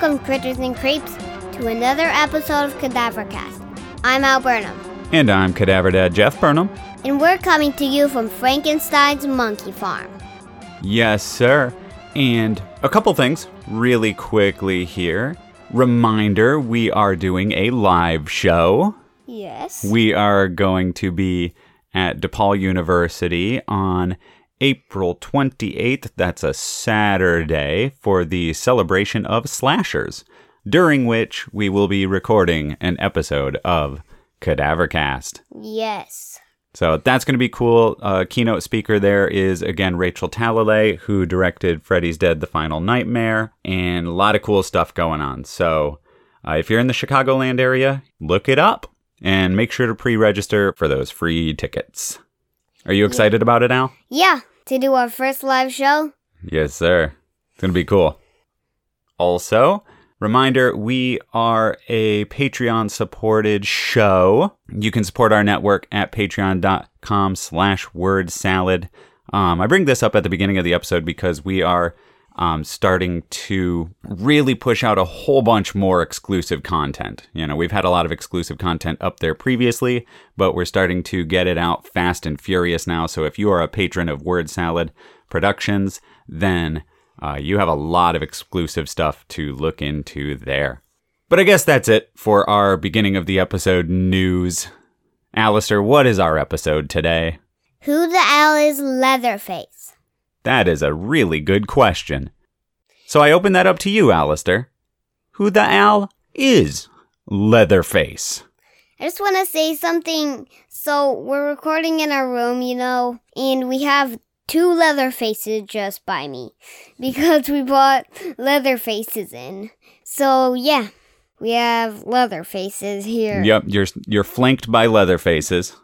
Welcome, critters and creeps, to another episode of Cadavercast. I'm Al Burnham, And I'm Cadaver Dad Jeff Burnham. and we're coming to you from Frankenstein's Monkey Farm. Yes, sir. And a couple things really quickly here. Reminder we are doing a live show. Yes. We are going to be at DePaul University on April 28th. That's a Saturday for the celebration of slashers, during which we will be recording an episode of Cadavercast. Yes. So that's going to be cool. Uh, keynote speaker there is again Rachel Talalay, who directed Freddy's Dead: The Final Nightmare, and a lot of cool stuff going on. So uh, if you're in the Chicagoland area, look it up and make sure to pre-register for those free tickets. Are you excited about it, Al? Yeah, to do our first live show. Yes, sir. It's going to be cool. Also, reminder we are a Patreon supported show. You can support our network at patreon.com slash word salad. Um, I bring this up at the beginning of the episode because we are um, starting to really push out a whole bunch more exclusive content. You know, we've had a lot of exclusive content up there previously, but we're starting to get it out fast and furious now. So if you are a patron of Word Salad Productions, then uh, you have a lot of exclusive stuff to look into there. But I guess that's it for our beginning of the episode news. Alistair, what is our episode today? Who the L is Leatherface? That is a really good question. So I open that up to you, Alistair. Who the Al is Leatherface? I just want to say something. So, we're recording in our room, you know, and we have two leather faces just by me because we bought leather faces in. So, yeah, we have leather faces here. Yep, you're you're flanked by Leatherfaces.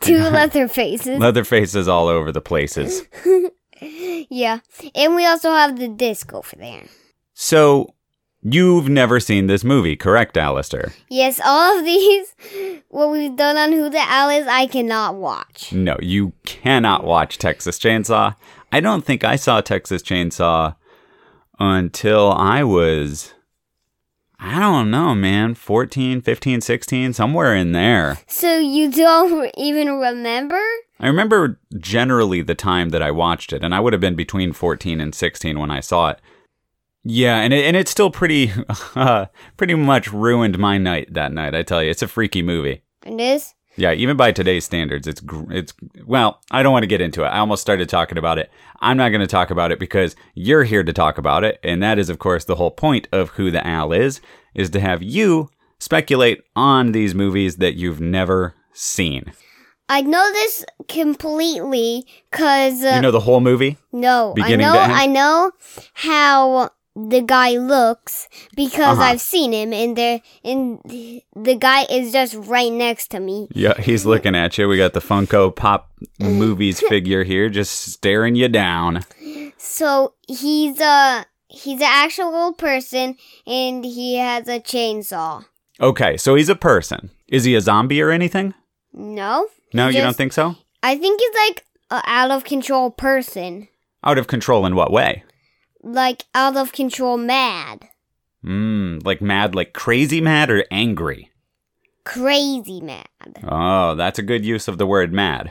Two leather faces. Leatherfaces all over the places. yeah. And we also have the disc over there. So you've never seen this movie, correct, Alistair? Yes, all of these, what we've done on Who the is, I cannot watch. No, you cannot watch Texas Chainsaw. I don't think I saw Texas Chainsaw until I was I don't know, man, 14, 15, 16, somewhere in there. So you don't even remember? I remember generally the time that I watched it, and I would have been between 14 and 16 when I saw it. Yeah, and it, and it's still pretty, uh, pretty much ruined my night that night. I tell you, it's a freaky movie. It is? Yeah, even by today's standards, it's it's well. I don't want to get into it. I almost started talking about it. I'm not going to talk about it because you're here to talk about it, and that is, of course, the whole point of who the Al is, is to have you speculate on these movies that you've never seen. I know this completely because uh, You know the whole movie. no, I know? I know how the guy looks because Uh-huh. I've seen him and there and the guy is just right next to me. Yeah, he's looking at you. We got the Funko Pop movies figure here, just staring you down. So he's a he's an actual person and he has a chainsaw. Okay, so he's a person. Is he a zombie or anything? No, No, He you don't think so? I think he's like a out of control person, Out of control in what way? Like out of control mad, Mmm, like mad, like crazy mad or angry? crazy mad. Oh, that's a good use of the word mad.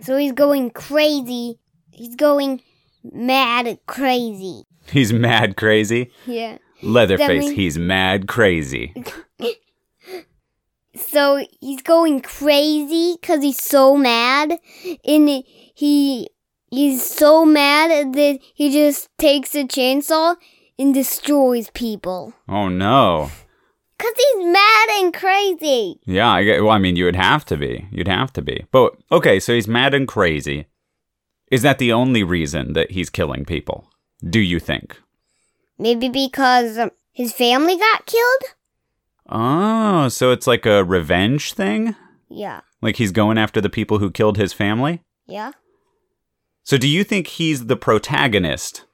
So he's going crazy. He's going mad crazy. He's mad crazy. Yeah. Leatherface, he's mad crazy. So he's going crazy because he's so mad, and he he's so mad that he just takes a chainsaw and destroys people. Oh no. Cause he's mad and crazy. Yeah, I get, well, I mean, you would have to be. You'd have to be. But okay, so he's mad and crazy. Is that the only reason that he's killing people? Do you think? Maybe because um, his family got killed. Oh, so it's like a revenge thing? Yeah. Like he's going after the people who killed his family? Yeah. So do you think he's the protagonist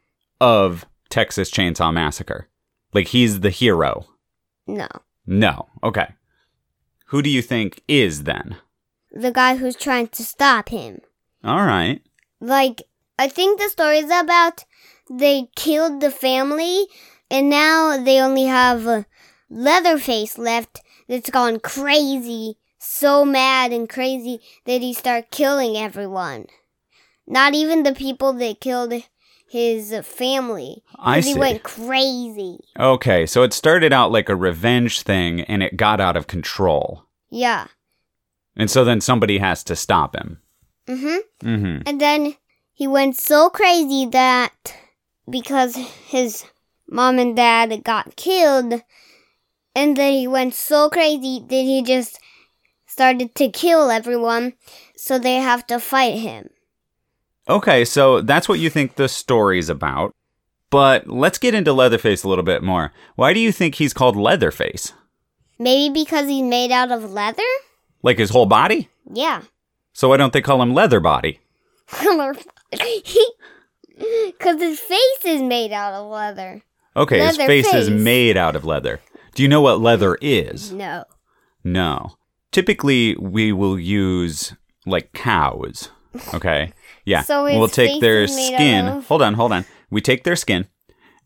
of Texas Chainsaw Massacre? Like he's the hero? No. No. Okay. Who do you think is then? The guy who's trying to stop him. All right. Like, I think the story is about they killed the family and now they only have Leatherface left that's gone crazy, so mad and crazy that he start killing everyone. Not even the people that killed his family. I see. He went crazy. Okay, so it started out like a revenge thing and it got out of control. Yeah. And so then somebody has to stop him. Mhm. Mhm. And then he went so crazy that because his mom and dad got killed, and then he went so crazy that he just started to kill everyone, so they have to fight him. Okay, so that's what you think the story's about. But let's get into Leatherface a little bit more. Why do you think he's called Leatherface? Maybe because he's made out of leather? Like his whole body? Yeah. So why don't they call him Leatherbody? Because his face is made out of leather. Okay, his Leather face, is made out of leather. Do you know what leather is? No. No. Typically, we will use like cows. Okay. Yeah. So we'll take their skin. of- Hold on, hold on. We take their skin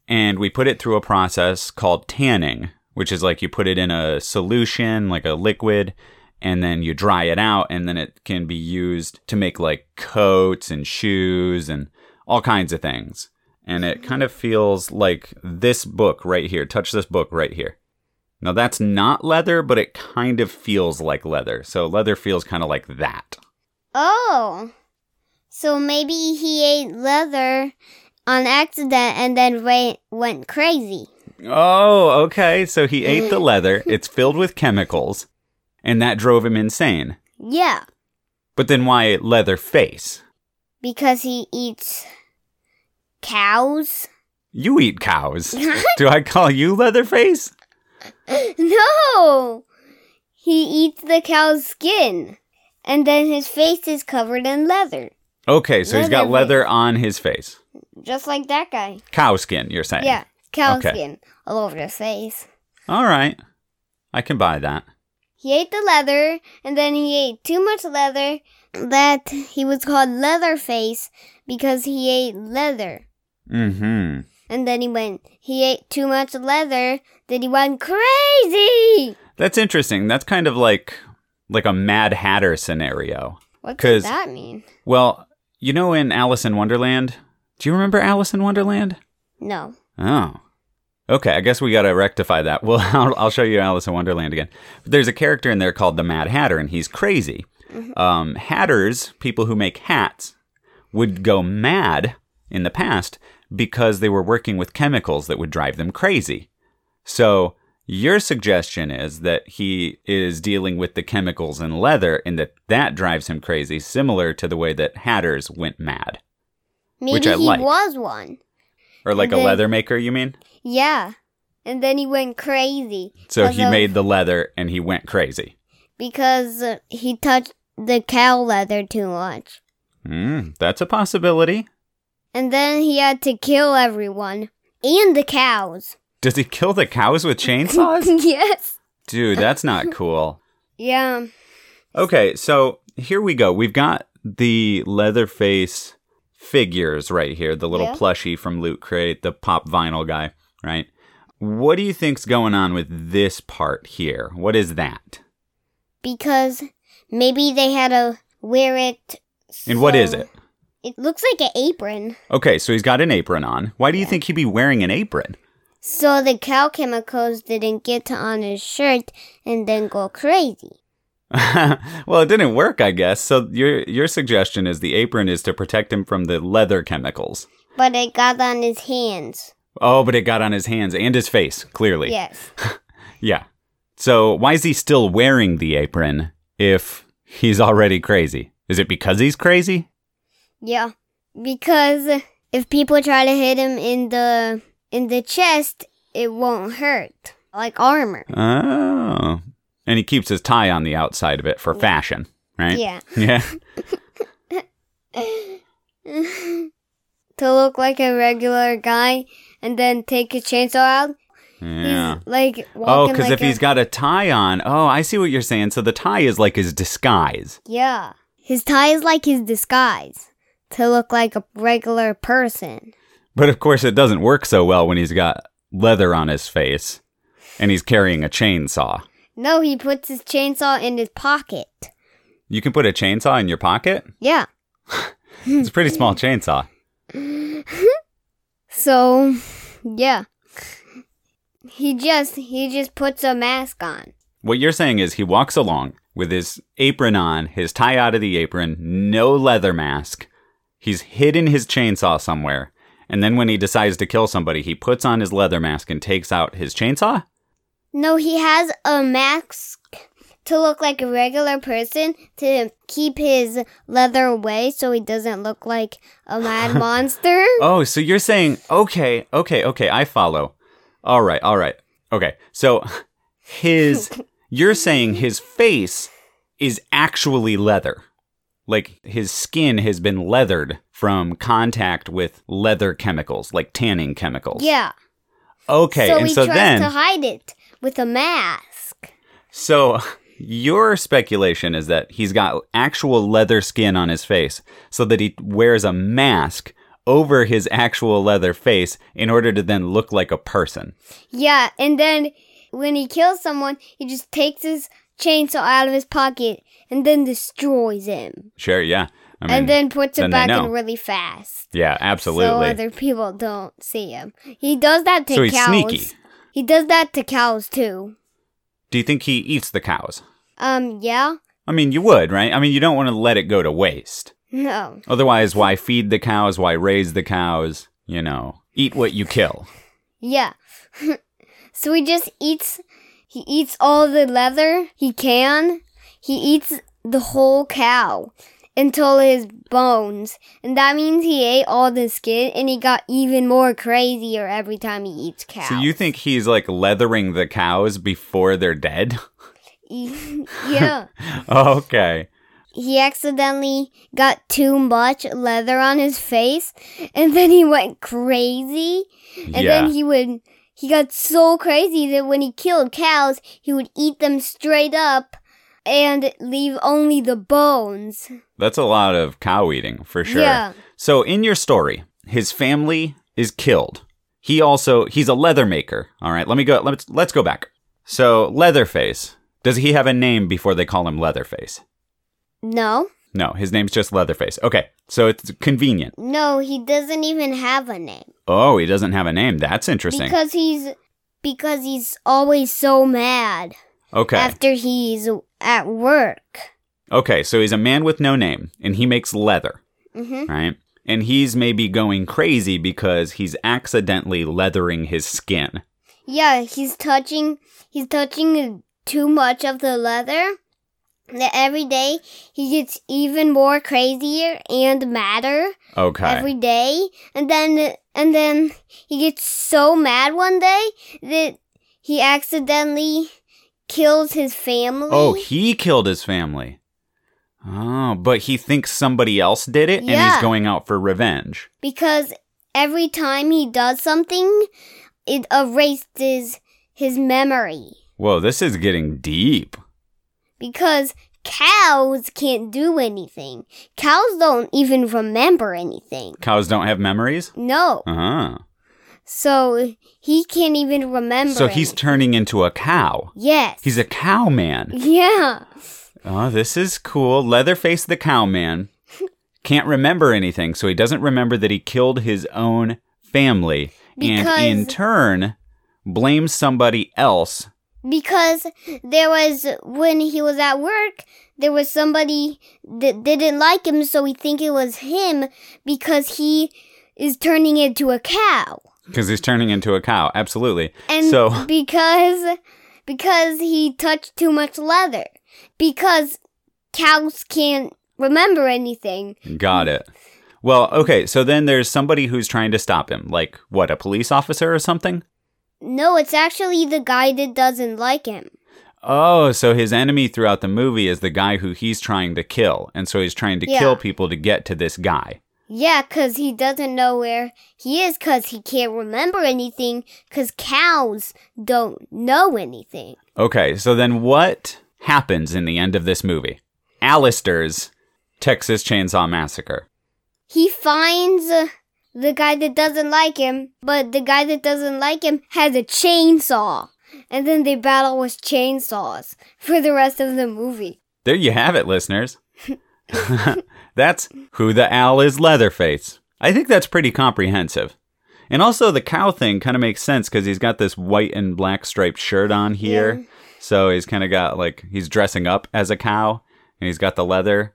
and we put it through a process called tanning, which is like you put it in a solution, like a liquid, and then you dry it out, and then it can be used to make like coats and shoes and all kinds of things. And it kind of feels like this book right here. Touch this book right here. Now that's not leather, but it kind of feels like leather. So leather feels kind of like that. Oh. So maybe he ate leather on accident and then wa- went crazy. Oh, okay. So he ate the mm. leather. It's filled with chemicals, and that drove him insane. Yeah, But then why leather face? because he eats cows. You eat cows. Do I call you Leatherface? no! He eats the cow's skin. And then his face is covered in leather. Okay, so he's got leather on his face. Just like that guy. Cow skin, you're saying? Yeah, cow Okay. skin all over his face. All right. I can buy that. He ate the leather, and then he ate too much leather that he was called Leatherface because he ate leather. Mm hmm. And then he went, he ate too much leather that he went crazy. That's interesting. That's kind of like like a Mad Hatter scenario. What does that mean? Well, you know in Alice in Wonderland? Do you remember Alice in Wonderland? No. Oh. Okay, I guess we got to rectify that. Well, I'll, I'll show you Alice in Wonderland again. But there's a character in there called the Mad Hatter, and he's crazy. Um, hatters, people who make hats, would go mad in the past because they were working with chemicals that would drive them crazy. So, your suggestion is that he is dealing with the chemicals in leather and that that drives him crazy, similar to the way that hatters went mad. Maybe Which I he like. was one. Or like a Then- leather maker, you mean? Yeah. And then he went crazy. So he of- made the leather and he went crazy. Because uh, he touched the cow leather too much. Mm, that's a possibility. And then he had to kill everyone. And the cows. Does he kill the cows with chainsaws? yes. Dude, that's not cool. Yeah. Okay, so here we go. We've got the Leatherface figures right here, the little Yeah. plushie from Loot Crate, the pop vinyl guy, right? What do you think's going on with this part here? What is that? Because maybe they had to wear it. And what is it? It looks like an apron. Okay, so he's got an apron on. Why do you think he'd be wearing an apron? So the cow chemicals didn't get on his shirt and then go crazy. well, it didn't work, I guess. So your your suggestion is the apron is to protect him from the leather chemicals. But it got on his hands. Oh, but it got on his hands and his face, clearly. Yes. Yeah. So why is he still wearing the apron if he's already crazy? Is it because he's crazy? Yeah. Because if people try to hit him in the in the chest, it won't hurt. Like armor. Oh. And he keeps his tie on the outside of it for fashion, right? Yeah. Yeah. To look like a regular guy and then take his chainsaw out. Yeah. He's like Oh, because like if he's got a tie on, oh, I see what you're saying. So the tie is like his disguise. Yeah. His tie is like his disguise. To look like a regular person. But of course, it doesn't work so well when he's got leather on his face and he's carrying a chainsaw. No, he puts his chainsaw in his pocket. You can put a chainsaw in your pocket? Yeah. It's a pretty small chainsaw. So, yeah. He just he just puts a mask on. What you're saying is he walks along with his apron on, his tie out of the apron, no leather mask. He's hidden his chainsaw somewhere. And then when he decides to kill somebody, he puts on his leather mask and takes out his chainsaw? No, he has a mask to look like a regular person to keep his leather away so he doesn't look like a mad monster. Oh, so you're saying, okay, okay, okay, I follow. All right, all right. Okay, so his, you're saying his face is actually leather. Like his skin has been leathered from contact with leather chemicals, like tanning chemicals. Yeah. Okay, so and he so tries then, to hide it with a mask. so your speculation is that he's got actual leather skin on his face so that he wears a mask over his actual leather face in order to then look like a person. Yeah, and then when he kills someone, he just takes his chainsaw out of his pocket and then destroys him. Sure, yeah. I mean, and then puts then it back in really fast. yeah, absolutely. So other people don't see him. He does that to So he's cows. sneaky. He does that to cows too. Do you think he eats the cows? Um, yeah? I mean, you would, right? I mean, you don't want to let it go to waste. No. Otherwise, why feed the cows? Why raise the cows? You know, eat what you kill. Yeah. so he just eats he eats all the leather he can. He eats the whole cow until his bones. And that means he ate all the skin and he got even more crazier every time he eats cow. So you think he's like leathering the cows before they're dead? yeah. okay. He accidentally got too much leather on his face and then he went crazy. And yeah. then he would he got so crazy that when he killed cows, he would eat them straight up and leave only the bones. That's a lot of cow eating for sure. Yeah. So in your story, his family is killed. He also he's a leather maker. All right, let me go. Let's let's go back. So Leatherface. Does he have a name before they call him Leatherface? No. No, his name's just Leatherface. Okay, so it's convenient. No, he doesn't even have a name. Oh, he doesn't have a name. That's interesting. Because he's because he's always so mad okay. after he's at work. Okay, so he's a man with no name, and he makes leather, Mhm. right? And he's maybe going crazy because he's accidentally leathering his skin. Yeah, he's touching he's touching too much of the leather. That every day he gets even more crazier and madder Okay. every day, and then and then he gets so mad one day that he accidentally kills his family. oh, he killed his family. Oh, but he thinks somebody else did it and he's going out for revenge. because every time he does something, it erases his memory. Whoa, this is getting deep. Because cows can't do anything. Cows don't even remember anything. Cows don't have memories? No. Uh-huh. So he can't even remember. So he's anything. turning into a cow. yes. He's a cow man. yeah. Oh, this is cool. Leatherface the cowman can't remember anything, so he doesn't remember that he killed his own family and in turn blames somebody else. Because there was when he was at work, there was somebody that didn't like him, so we think it was him because he is turning into a cow. Because he's turning into a cow. Absolutely. And so, because because he touched too much leather. Because cows can't remember anything. got it. Well, okay, so then there's somebody who's trying to stop him. Like, what, a police officer or something? No, it's actually the guy that doesn't like him. Oh, so his enemy throughout the movie is the guy who he's trying to kill. And so he's trying to Yeah. kill people to get to this guy. Yeah, because he doesn't know where he is because he can't remember anything because cows don't know anything. Okay, so then what happens in the end of this movie? Alistair's Texas Chainsaw Massacre. He finds uh, the guy that doesn't like him, but the guy that doesn't like him has a chainsaw. And then they battle with chainsaws for the rest of the movie. There you have it, listeners. that's who the owl is Leatherface. I think that's pretty comprehensive. And also, the cow thing kind of makes sense because he's got this white and black striped shirt on here. Yeah. So he's kind of got like, he's dressing up as a cow and he's got the leather.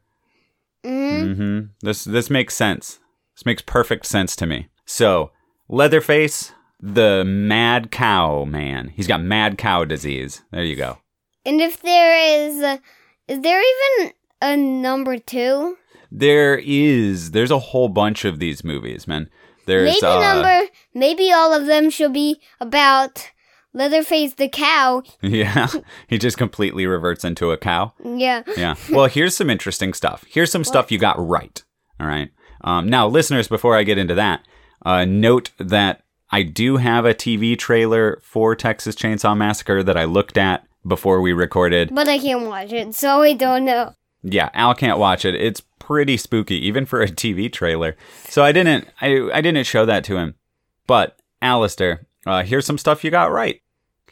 hmm hmm This, this makes sense. This makes perfect sense to me. So, Leatherface, the mad cow man. He's got mad cow disease. There you go. And if there is, is there even a number two? There is. There's a whole bunch of these movies, man. There's maybe uh, number, maybe all of them should be about Leatherface the cow. Yeah. he just completely reverts into a cow. Yeah. Yeah. Well, here's some interesting stuff. Here's some stuff you got right. All right. Um, now, listeners, before I get into that, uh, note that I do have a TV trailer for Texas Chainsaw Massacre that I looked at before we recorded. But I can't watch it, so I don't know. Yeah, Al can't watch it. It's pretty spooky, even for a TV trailer. So I didn't, I, I didn't show that to him. But Alistair, uh, here's some stuff you got right.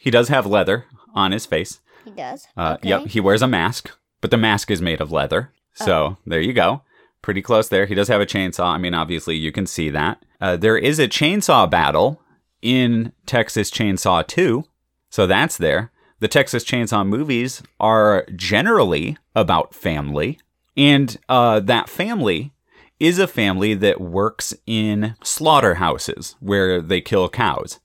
He does have leather on his face. He does. Uh, okay. Yep, he wears a mask, but the mask is made of leather. So there you go. Pretty close there. He does have a chainsaw. I mean, obviously, you can see that. Uh, there is a chainsaw battle in Texas Chainsaw 2. So that's there. The Texas Chainsaw movies are generally about family. And uh, that family is a family that works in slaughterhouses where they kill cows.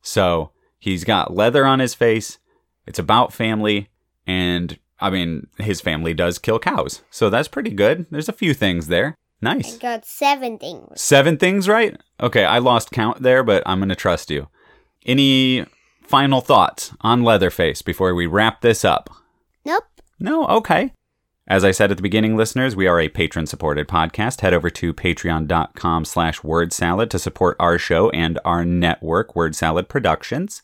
So he's got leather on his face. It's about family. And I mean, his family does kill cows. So that's pretty good. There's a few things there. I Nice. got seven things. Seven things right? Okay, I lost count there, but I'm going to trust you. Any final thoughts on Leatherface before we wrap this up? Nope. No, okay. As I said at the beginning, listeners, we are a patron-supported podcast. Head over to patreon.com slash word salad to support our show and our network, Word Salad Productions.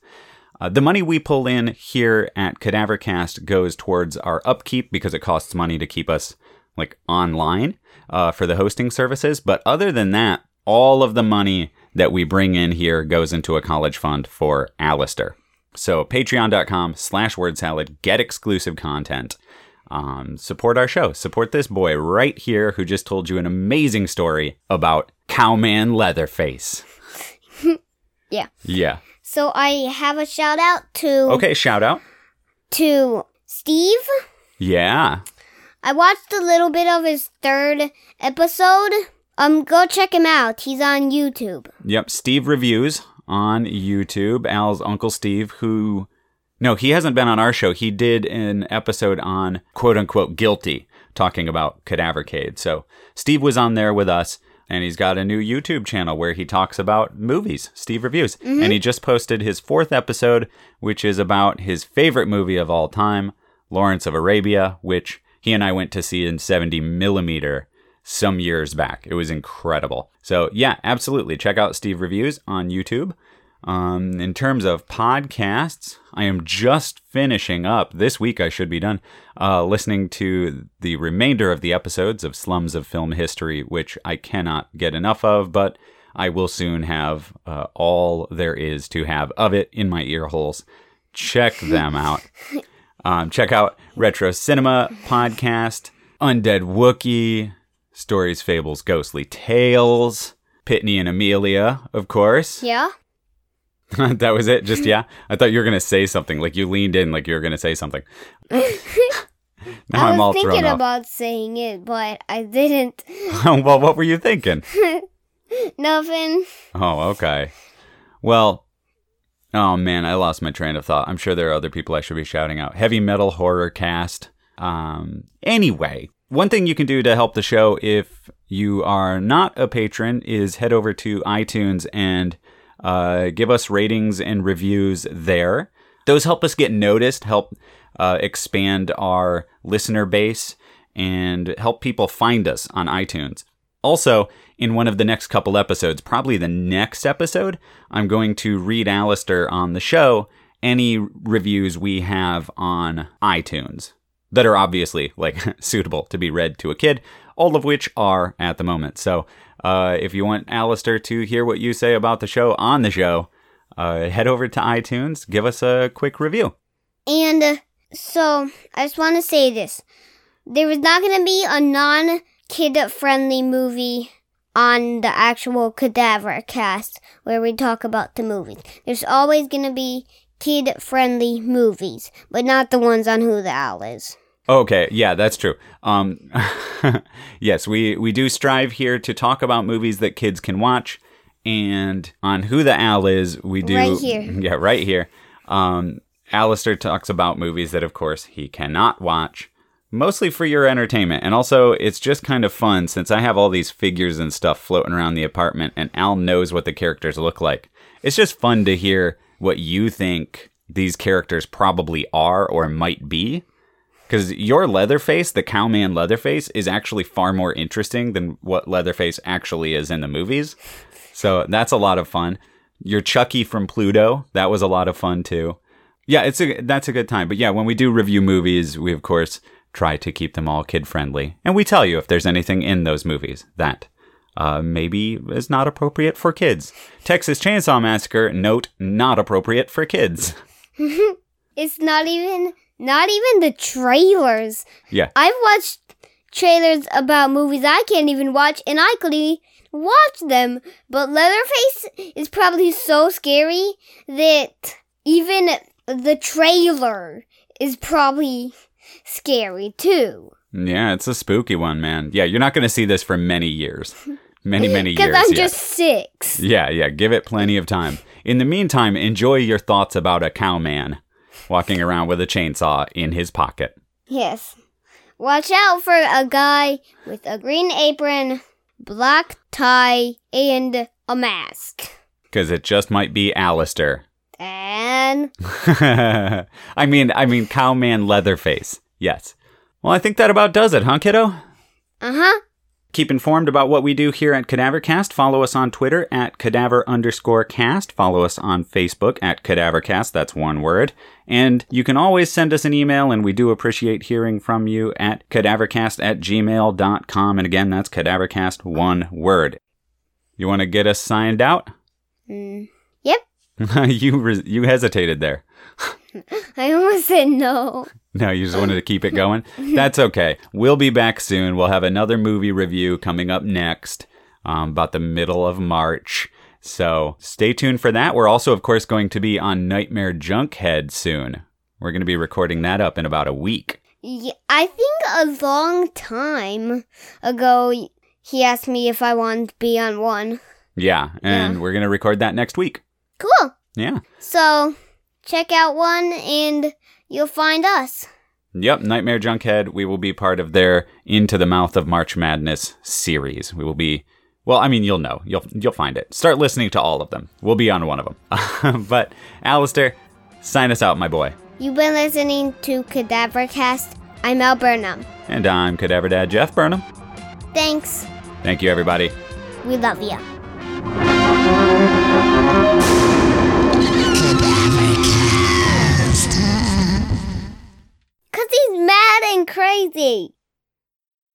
Uh, the money we pull in here at Cadavercast goes towards our upkeep because it costs money to keep us like online uh, for the hosting services. But other than that, all of the money that we bring in here goes into a college fund for Alistair. So patreon.com slash word salad, get exclusive content. Um, support our show. Support this boy right here who just told you an amazing story about Cowman Leatherface. Yeah. Yeah. So I have a shout out to Okay, shout out. to Steve. Yeah. I watched a little bit of his third episode. Um, go check him out. He's on YouTube. Yep, Steve Reviews on YouTube. Al's Uncle Steve, who. No, he hasn't been on our show. He did an episode on quote unquote guilty, talking about Cadavercade. So Steve was on there with us, and he's got a new YouTube channel where he talks about movies, Steve Reviews. And he just posted his fourth episode, which is about his favorite movie of all time, Lawrence of Arabia, which he and I went to see in 70 millimeter some years back. It was incredible. So, yeah, absolutely. Check out Steve Reviews on YouTube. Um, in terms of podcasts, I am just finishing up. This week, I should be done uh, listening to the remainder of the episodes of Slums of Film History, which I cannot get enough of, but I will soon have uh, all there is to have of it in my ear holes. Check them out. Um, check out Retro Cinema Podcast, Undead Wookie, Stories, Fables, Ghostly Tales, Pitney and Amelia, of course. Yeah. that was it. Just yeah. I thought you were gonna say something. Like you leaned in, like you were gonna say something. now I I'm all thinking off. about saying it, but I didn't. well, what were you thinking? Nothing. Oh, okay. Well, oh man, I lost my train of thought. I'm sure there are other people I should be shouting out. Heavy metal horror cast. Um, anyway, one thing you can do to help the show if you are not a patron is head over to iTunes and Uh, give us ratings and reviews there. Those help us get noticed, help uh, expand our listener base, and help people find us on iTunes. Also, in one of the next couple episodes, probably the next episode, I'm going to read Alistair on the show any reviews we have on iTunes that are obviously like suitable to be read to a kid, all of which are at the moment. So, uh, if you want Alistair to hear what you say about the show on the show, uh, head over to iTunes, give us a quick review. And uh, so I just want to say this: there is not going to be a non-kid-friendly movie on the actual Cadaver Cast where we talk about the movies. There's always going to be kid-friendly movies, but not the ones on Who the Owl is. Okay, yeah, that's true. Um, yes, we we do strive here to talk about movies that kids can watch, and on Who the Owl is, we do Right here. Yeah, right here. Um, Alistair talks about movies that, of course, he cannot watch, mostly for your entertainment, and also it's just kind of fun since I have all these figures and stuff floating around the apartment, and Al knows what the characters look like. It's just fun to hear what you think these characters probably are or might be. Because your Leatherface, the cowman Leatherface, is actually far more interesting than what Leatherface actually is in the movies. So that's a lot of fun. Your Chucky from Pluto, that was a lot of fun too. Yeah, it's a that's a good time. But yeah, when we do review movies, we of course try to keep them all kid friendly, and we tell you if there's anything in those movies that uh, maybe is not appropriate for kids. Texas Chainsaw Massacre, note not appropriate for kids. It's not even not even the trailers. Yeah. I've watched trailers about movies I can't even watch, and I could watch them. But Leatherface is probably so scary that even the trailer is probably scary too. Yeah, it's a spooky one, man. Yeah, you're not going to see this for many years. Many, many years. Because. I'm just six. Yeah, yeah, give it plenty of time. In the meantime, enjoy your thoughts about a cowman walking around with a chainsaw in his pocket. Yes. Watch out for a guy with a green apron, black tie, and a mask. Because it just might be Alistair. And I mean, I mean, cowman Leatherface. Yes. Well, I think that about does it, huh, kiddo? uh huh. Keep informed about what we do here at Cadavercast. Follow us on Twitter at cadaver underscore cast. Follow us on Facebook at cadavercast. That's one word. And you can always send us an email, and we do appreciate hearing from you at cadavercast at gmail.com. And again, that's cadavercast, one word. You want to get us signed out? Mm. Yep. you you hesitated there. I almost said no. No, you just wanted to keep it going. That's okay. We'll be back soon. We'll have another movie review coming up next, um, about the middle of March. So stay tuned for that. We're also, of course, going to be on Nightmare Junkhead soon. We're going to be recording that up in about a week. Yeah, I think a long time ago he asked me if I wanted to be on one. Yeah, and Yeah. we're going to record that next week. Cool. Yeah. So check out one and you'll find us. Yep, Nightmare Junkhead. We will be part of their Into the Mouth of March Madness series. We will be well, I mean, you'll know. You'll you'll find it. Start listening to all of them. We'll be on one of them. but Alistair, sign us out, my boy. You've been listening to Cadavercast. I'm Al Burnham. And I'm Cadaver Dad Jeff Burnham. Thanks. Thank you, everybody. We love you. And crazy.